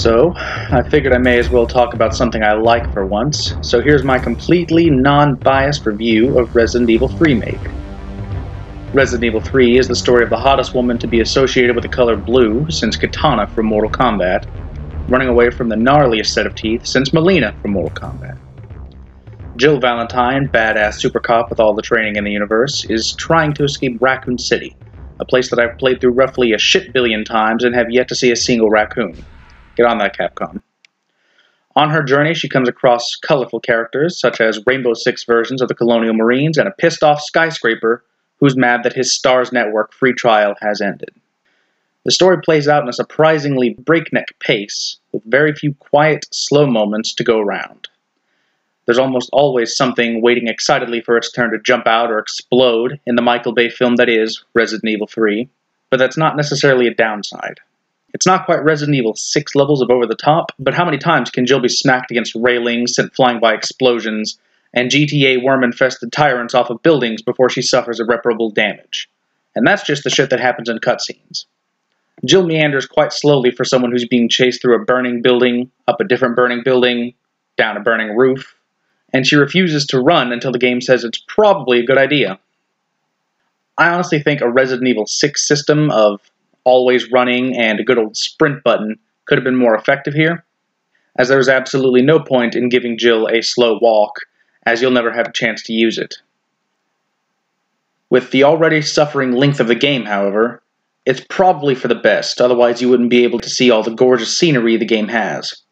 So, I figured I may as well talk about something I like for once, so here's my completely non biased review of Resident Evil 3 Remake. Resident Evil 3 is the story of the hottest woman to be associated with the color blue since Katana from Mortal Kombat, running away from the gnarliest set of teeth since Mileena from Mortal Kombat. Jill Valentine, badass super cop with all the training in the universe, is trying to escape Raccoon City, a place that I've played through roughly a shit billion times and have yet to see a single raccoon. Get on that, Capcom. On her journey, she comes across colorful characters, such as Rainbow Six versions of the Colonial Marines and a pissed off skyscraper who's mad that his STARS network free trial has ended. The story plays out in a surprisingly breakneck pace, with very few quiet, slow moments to go around. There's almost always something waiting excitedly for its turn to jump out or explode in the Michael Bay film that is Resident Evil 3, but that's not necessarily a downside. It's not quite Resident Evil 6 levels of over the top, but how many times can Jill be smacked against railings, sent flying by explosions, and GTA worm infested tyrants off of buildings before she suffers irreparable damage? And that's just the shit that happens in cutscenes. Jill meanders quite slowly for someone who's being chased through a burning building, up a different burning building, down a burning roof, and she refuses to run until the game says it's probably a good idea. I honestly think a Resident Evil 6 system of always running and a good old sprint button could have been more effective here, as there is absolutely no point in giving Jill a slow walk, as you'll never have a chance to use it. With the already suffering length of the game, however, it's probably for the best, otherwise, you wouldn't be able to see all the gorgeous scenery the game has.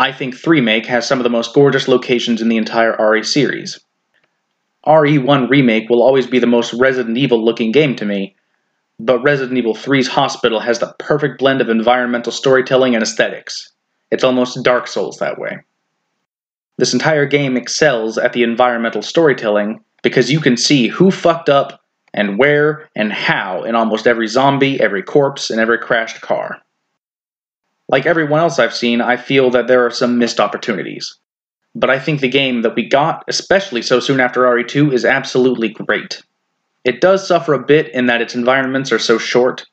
I think 3 Make has some of the most gorgeous locations in the entire RE series. RE1 Remake will always be the most Resident Evil looking game to me, but Resident Evil 3's Hospital has the perfect blend of environmental storytelling and aesthetics. It's almost Dark Souls that way. This entire game excels at the environmental storytelling because you can see who fucked up and where and how in almost every zombie, every corpse, and every crashed car. Like everyone else I've seen, I feel that there are some missed opportunities. But I think the game that we got, especially so soon after RE2, is absolutely great. It does suffer a bit in that its environments are so short.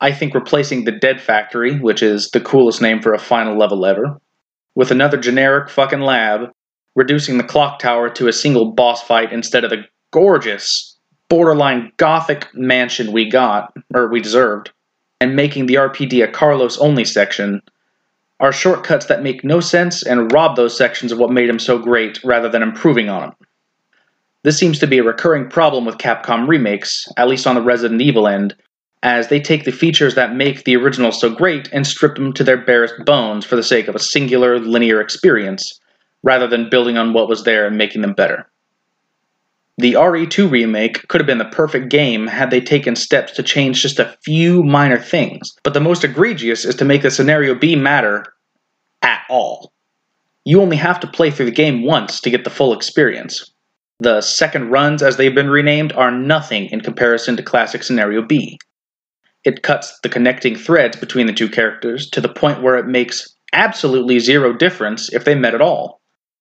I think replacing the Dead Factory, which is the coolest name for a final level ever, with another generic fucking lab, reducing the clock tower to a single boss fight instead of the gorgeous, borderline gothic mansion we got, or we deserved, and making the RPD a Carlos only section, are shortcuts that make no sense and rob those sections of what made them so great rather than improving on them. This seems to be a recurring problem with Capcom remakes, at least on the Resident Evil end, as they take the features that make the original so great and strip them to their barest bones for the sake of a singular, linear experience, rather than building on what was there and making them better. The RE2 remake could have been the perfect game had they taken steps to change just a few minor things, but the most egregious is to make the scenario B matter at all. You only have to play through the game once to get the full experience, the second runs, as they've been renamed, are nothing in comparison to Classic Scenario B. It cuts the connecting threads between the two characters to the point where it makes absolutely zero difference if they met at all.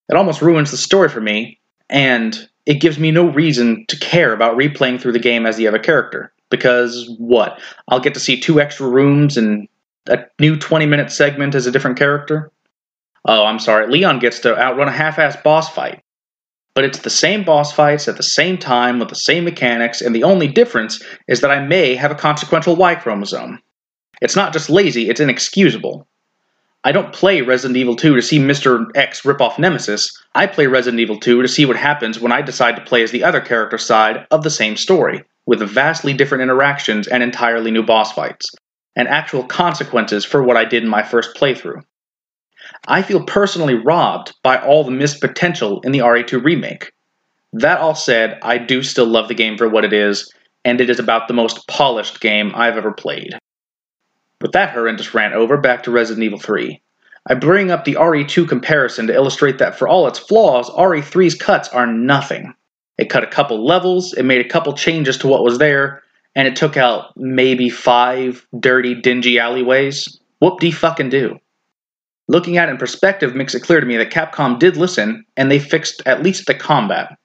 It almost ruins the story for me, and it gives me no reason to care about replaying through the game as the other character. Because what? I'll get to see two extra rooms and a new 20 minute segment as a different character? Oh, I'm sorry. Leon gets to outrun a half assed boss fight but it's the same boss fights at the same time with the same mechanics, and the only difference is that I may have a consequential Y chromosome. It's not just lazy, it's inexcusable. I don't play Resident Evil 2 to see Mr. X rip off Nemesis. I play Resident Evil 2 to see what happens when I decide to play as the other character side of the same story, with vastly different interactions and entirely new boss fights, and actual consequences for what I did in my first playthrough. I feel personally robbed by all the missed potential in the RE2 remake. That all said, I do still love the game for what it is, and it is about the most polished game I've ever played. With that horrendous rant over, back to Resident Evil 3. I bring up the RE2 comparison to illustrate that for all its flaws, RE3's cuts are nothing. It cut a couple levels, it made a couple changes to what was there, and it took out maybe five dirty, dingy alleyways. Whoop de fucking do. Looking at it in perspective makes it clear to me that Capcom did listen, and they fixed at least the combat.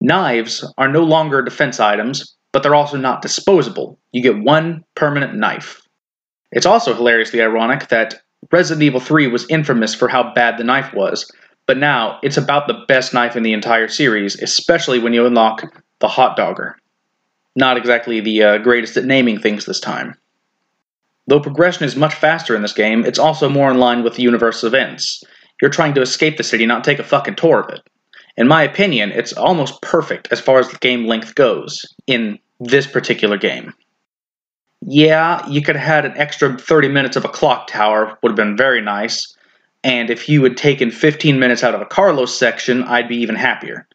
Knives are no longer defense items, but they're also not disposable. You get one permanent knife. It's also hilariously ironic that Resident Evil 3 was infamous for how bad the knife was, but now it's about the best knife in the entire series, especially when you unlock the Hot Dogger. Not exactly the uh, greatest at naming things this time. Though progression is much faster in this game, it's also more in line with the universe events. You're trying to escape the city, not take a fucking tour of it. In my opinion, it's almost perfect as far as the game length goes in this particular game. Yeah, you could have had an extra 30 minutes of a clock tower, would have been very nice. And if you had taken 15 minutes out of a Carlos section, I'd be even happier.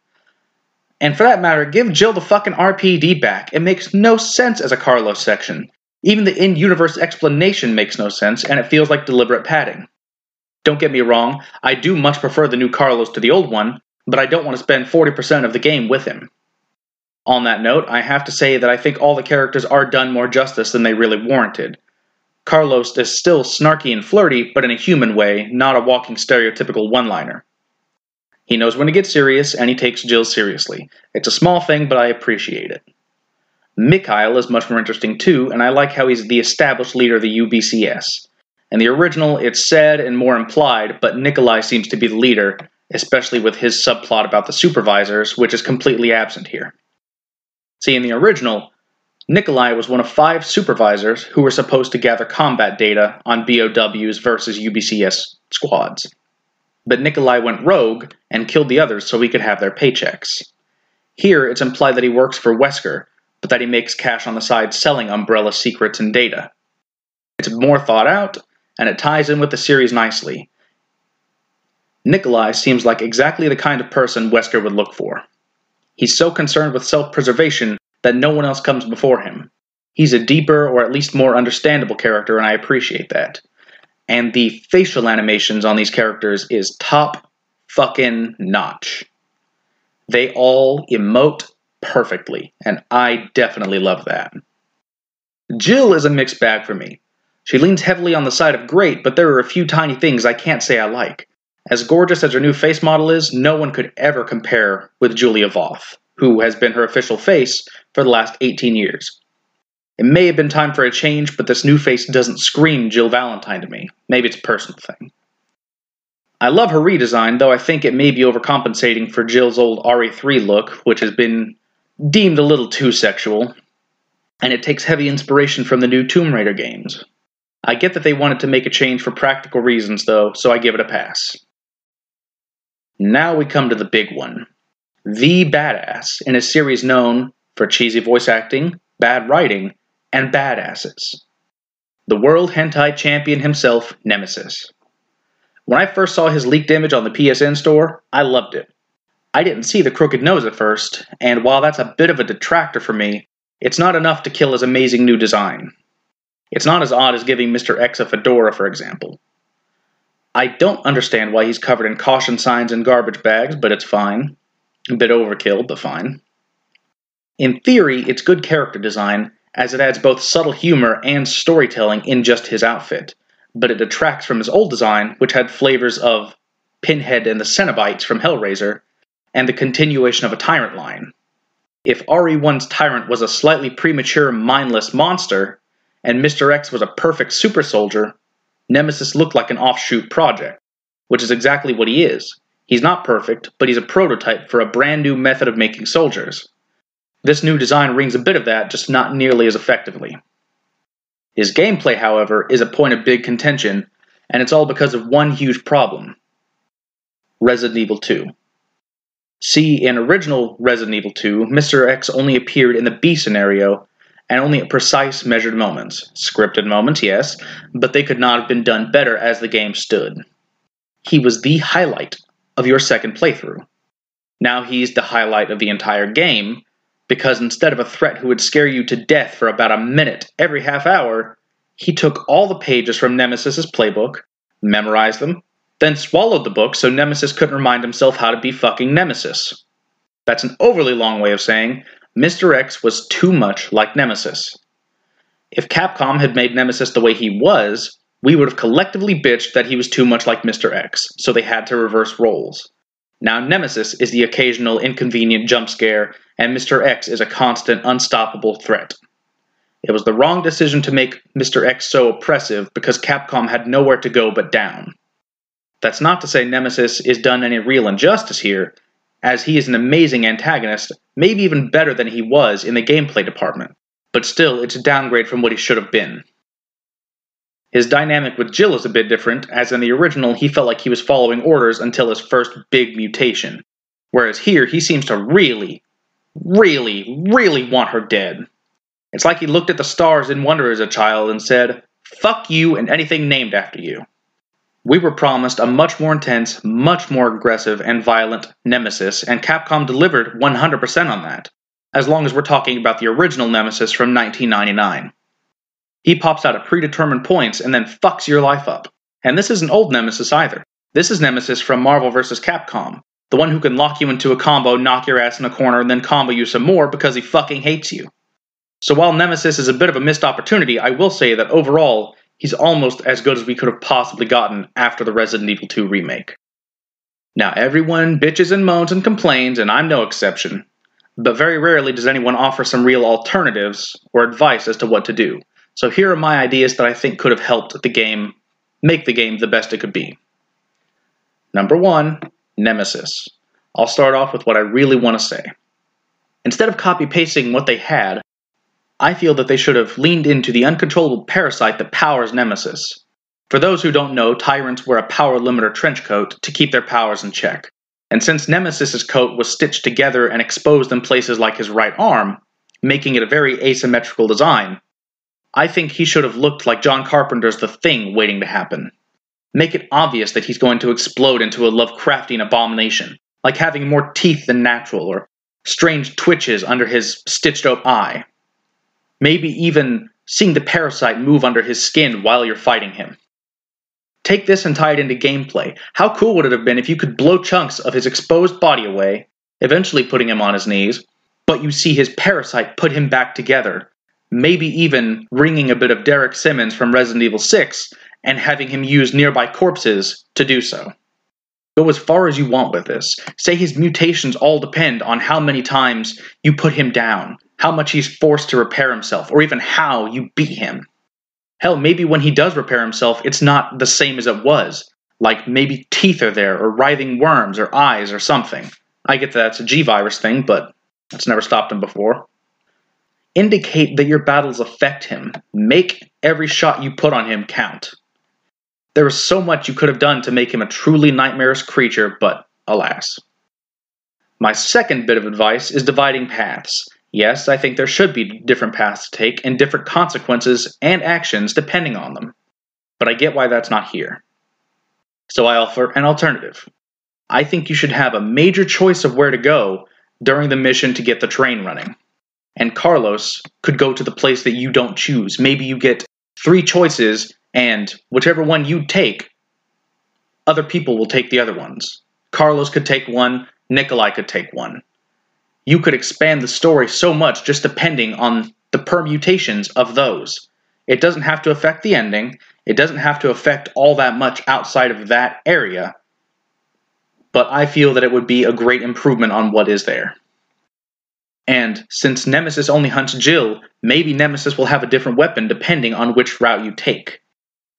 And for that matter, give Jill the fucking RPD back. It makes no sense as a Carlos section. Even the in universe explanation makes no sense, and it feels like deliberate padding. Don't get me wrong, I do much prefer the new Carlos to the old one, but I don't want to spend 40% of the game with him. On that note, I have to say that I think all the characters are done more justice than they really warranted. Carlos is still snarky and flirty, but in a human way, not a walking stereotypical one liner. He knows when to get serious, and he takes Jill seriously. It's a small thing, but I appreciate it. Mikhail is much more interesting too, and I like how he's the established leader of the UBCS. In the original, it's said and more implied, but Nikolai seems to be the leader, especially with his subplot about the supervisors, which is completely absent here. See, in the original, Nikolai was one of five supervisors who were supposed to gather combat data on BOWs versus UBCS squads. But Nikolai went rogue and killed the others so he could have their paychecks. Here, it's implied that he works for Wesker, but that he makes cash on the side selling Umbrella secrets and data. It's more thought out, and it ties in with the series nicely. Nikolai seems like exactly the kind of person Wesker would look for. He's so concerned with self preservation that no one else comes before him. He's a deeper, or at least more understandable character, and I appreciate that. And the facial animations on these characters is top fucking notch. They all emote perfectly, and I definitely love that. Jill is a mixed bag for me. She leans heavily on the side of great, but there are a few tiny things I can't say I like. As gorgeous as her new face model is, no one could ever compare with Julia Voth, who has been her official face for the last 18 years. It may have been time for a change, but this new face doesn't scream Jill Valentine to me. Maybe it's a personal thing. I love her redesign, though I think it may be overcompensating for Jill's old RE3 look, which has been deemed a little too sexual, and it takes heavy inspiration from the new Tomb Raider games. I get that they wanted to make a change for practical reasons, though, so I give it a pass. Now we come to the big one. The Badass, in a series known for cheesy voice acting, bad writing, and badasses. The World Hentai Champion himself, Nemesis. When I first saw his leaked image on the PSN store, I loved it. I didn't see the crooked nose at first, and while that's a bit of a detractor for me, it's not enough to kill his amazing new design. It's not as odd as giving Mr. X a fedora, for example. I don't understand why he's covered in caution signs and garbage bags, but it's fine. A bit overkill, but fine. In theory, it's good character design, as it adds both subtle humor and storytelling in just his outfit, but it detracts from his old design, which had flavors of Pinhead and the Cenobites from Hellraiser, and the continuation of a Tyrant line. If RE1's Tyrant was a slightly premature, mindless monster, and Mr. X was a perfect super soldier, Nemesis looked like an offshoot project, which is exactly what he is. He's not perfect, but he's a prototype for a brand new method of making soldiers. This new design rings a bit of that, just not nearly as effectively. His gameplay, however, is a point of big contention, and it's all because of one huge problem Resident Evil 2. See, in original Resident Evil 2, Mr. X only appeared in the B scenario and only at precise measured moments. Scripted moments, yes, but they could not have been done better as the game stood. He was the highlight of your second playthrough. Now he's the highlight of the entire game, because instead of a threat who would scare you to death for about a minute every half hour, he took all the pages from Nemesis's playbook, memorized them, then swallowed the book so Nemesis couldn't remind himself how to be fucking Nemesis. That's an overly long way of saying Mr. X was too much like Nemesis. If Capcom had made Nemesis the way he was, we would have collectively bitched that he was too much like Mr. X, so they had to reverse roles. Now, Nemesis is the occasional inconvenient jump scare, and Mr. X is a constant, unstoppable threat. It was the wrong decision to make Mr. X so oppressive because Capcom had nowhere to go but down. That's not to say Nemesis is done any real injustice here, as he is an amazing antagonist, maybe even better than he was in the gameplay department, but still it's a downgrade from what he should have been. His dynamic with Jill is a bit different, as in the original he felt like he was following orders until his first big mutation, whereas here he seems to really, really, really want her dead. It's like he looked at the stars in wonder as a child and said, Fuck you and anything named after you. We were promised a much more intense, much more aggressive, and violent Nemesis, and Capcom delivered 100% on that, as long as we're talking about the original Nemesis from 1999. He pops out at predetermined points and then fucks your life up. And this isn't old Nemesis either. This is Nemesis from Marvel vs. Capcom, the one who can lock you into a combo, knock your ass in a corner, and then combo you some more because he fucking hates you. So while Nemesis is a bit of a missed opportunity, I will say that overall, he's almost as good as we could have possibly gotten after the Resident Evil 2 remake. Now, everyone bitches and moans and complains, and I'm no exception, but very rarely does anyone offer some real alternatives or advice as to what to do. So here are my ideas that I think could have helped the game make the game the best it could be. Number one, Nemesis. I'll start off with what I really want to say. Instead of copy pasting what they had, I feel that they should have leaned into the uncontrollable parasite that powers Nemesis. For those who don't know, tyrants wear a power limiter trench coat to keep their powers in check. And since Nemesis's coat was stitched together and exposed in places like his right arm, making it a very asymmetrical design, I think he should have looked like John Carpenter's The Thing waiting to happen. Make it obvious that he's going to explode into a Lovecraftian abomination, like having more teeth than natural or strange twitches under his stitched up eye. Maybe even seeing the parasite move under his skin while you're fighting him. Take this and tie it into gameplay. How cool would it have been if you could blow chunks of his exposed body away, eventually putting him on his knees, but you see his parasite put him back together, maybe even wringing a bit of Derek Simmons from Resident Evil 6 and having him use nearby corpses to do so. Go as far as you want with this. Say his mutations all depend on how many times you put him down, how much he's forced to repair himself, or even how you beat him. Hell, maybe when he does repair himself, it's not the same as it was. Like maybe teeth are there, or writhing worms, or eyes, or something. I get that it's a G virus thing, but it's never stopped him before. Indicate that your battles affect him. Make every shot you put on him count. There is so much you could have done to make him a truly nightmarish creature, but alas. My second bit of advice is dividing paths. Yes, I think there should be different paths to take and different consequences and actions depending on them. But I get why that's not here. So I offer an alternative. I think you should have a major choice of where to go during the mission to get the train running. And Carlos could go to the place that you don't choose. Maybe you get three choices, and whichever one you take, other people will take the other ones. Carlos could take one, Nikolai could take one you could expand the story so much just depending on the permutations of those. It doesn't have to affect the ending, it doesn't have to affect all that much outside of that area, but I feel that it would be a great improvement on what is there. And since Nemesis only hunts Jill, maybe Nemesis will have a different weapon depending on which route you take.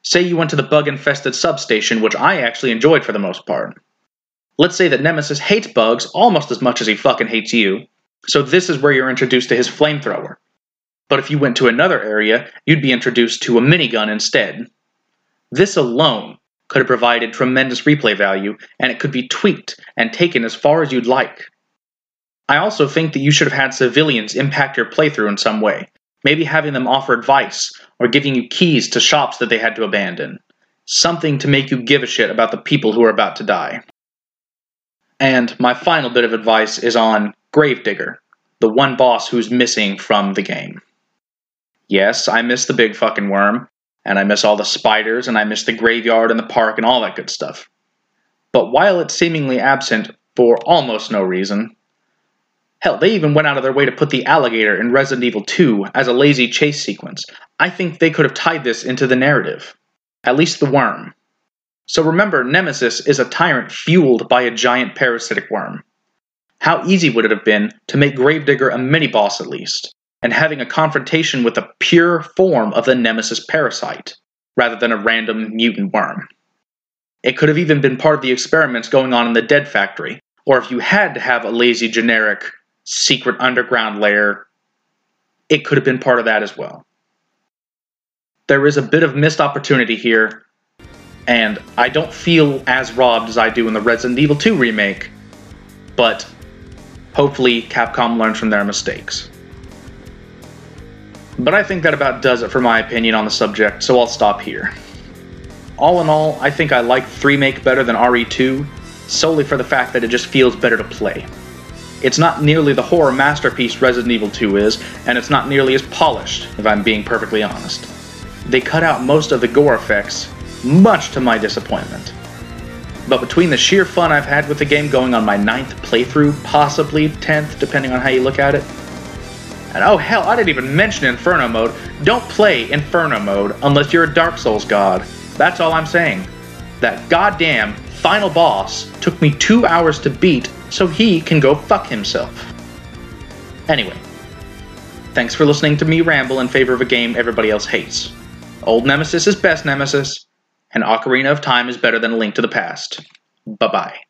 Say you went to the bug infested substation, which I actually enjoyed for the most part. Let's say that Nemesis hates bugs almost as much as he fucking hates you, so this is where you're introduced to his flamethrower. But if you went to another area, you'd be introduced to a minigun instead. This alone could have provided tremendous replay value, and it could be tweaked and taken as far as you'd like. I also think that you should have had civilians impact your playthrough in some way, maybe having them offer advice or giving you keys to shops that they had to abandon. Something to make you give a shit about the people who are about to die. And my final bit of advice is on Gravedigger, the one boss who's missing from the game. Yes, I miss the big fucking worm, and I miss all the spiders, and I miss the graveyard and the park and all that good stuff. But while it's seemingly absent for almost no reason, hell, they even went out of their way to put the alligator in Resident Evil 2 as a lazy chase sequence. I think they could have tied this into the narrative. At least the worm. So remember, Nemesis is a tyrant fueled by a giant parasitic worm. How easy would it have been to make Gravedigger a mini boss at least? and having a confrontation with the pure form of the Nemesis parasite, rather than a random mutant worm. It could have even been part of the experiments going on in the Dead Factory, or if you had to have a lazy generic secret underground lair, it could have been part of that as well. There is a bit of missed opportunity here, and I don't feel as robbed as I do in the Resident Evil 2 remake, but hopefully Capcom learns from their mistakes. But I think that about does it for my opinion on the subject, so I'll stop here. All in all, I think I like 3-Make better than RE2, solely for the fact that it just feels better to play. It's not nearly the horror masterpiece Resident Evil 2 is, and it's not nearly as polished, if I'm being perfectly honest. They cut out most of the gore effects, much to my disappointment. But between the sheer fun I've had with the game going on my ninth playthrough, possibly 10th, depending on how you look at it, and oh hell, I didn't even mention Inferno mode. Don't play Inferno mode unless you're a Dark Souls god. That's all I'm saying. That goddamn final boss took me two hours to beat so he can go fuck himself. Anyway, thanks for listening to me ramble in favor of a game everybody else hates. Old Nemesis is best Nemesis, and Ocarina of Time is better than A Link to the Past. Bye bye.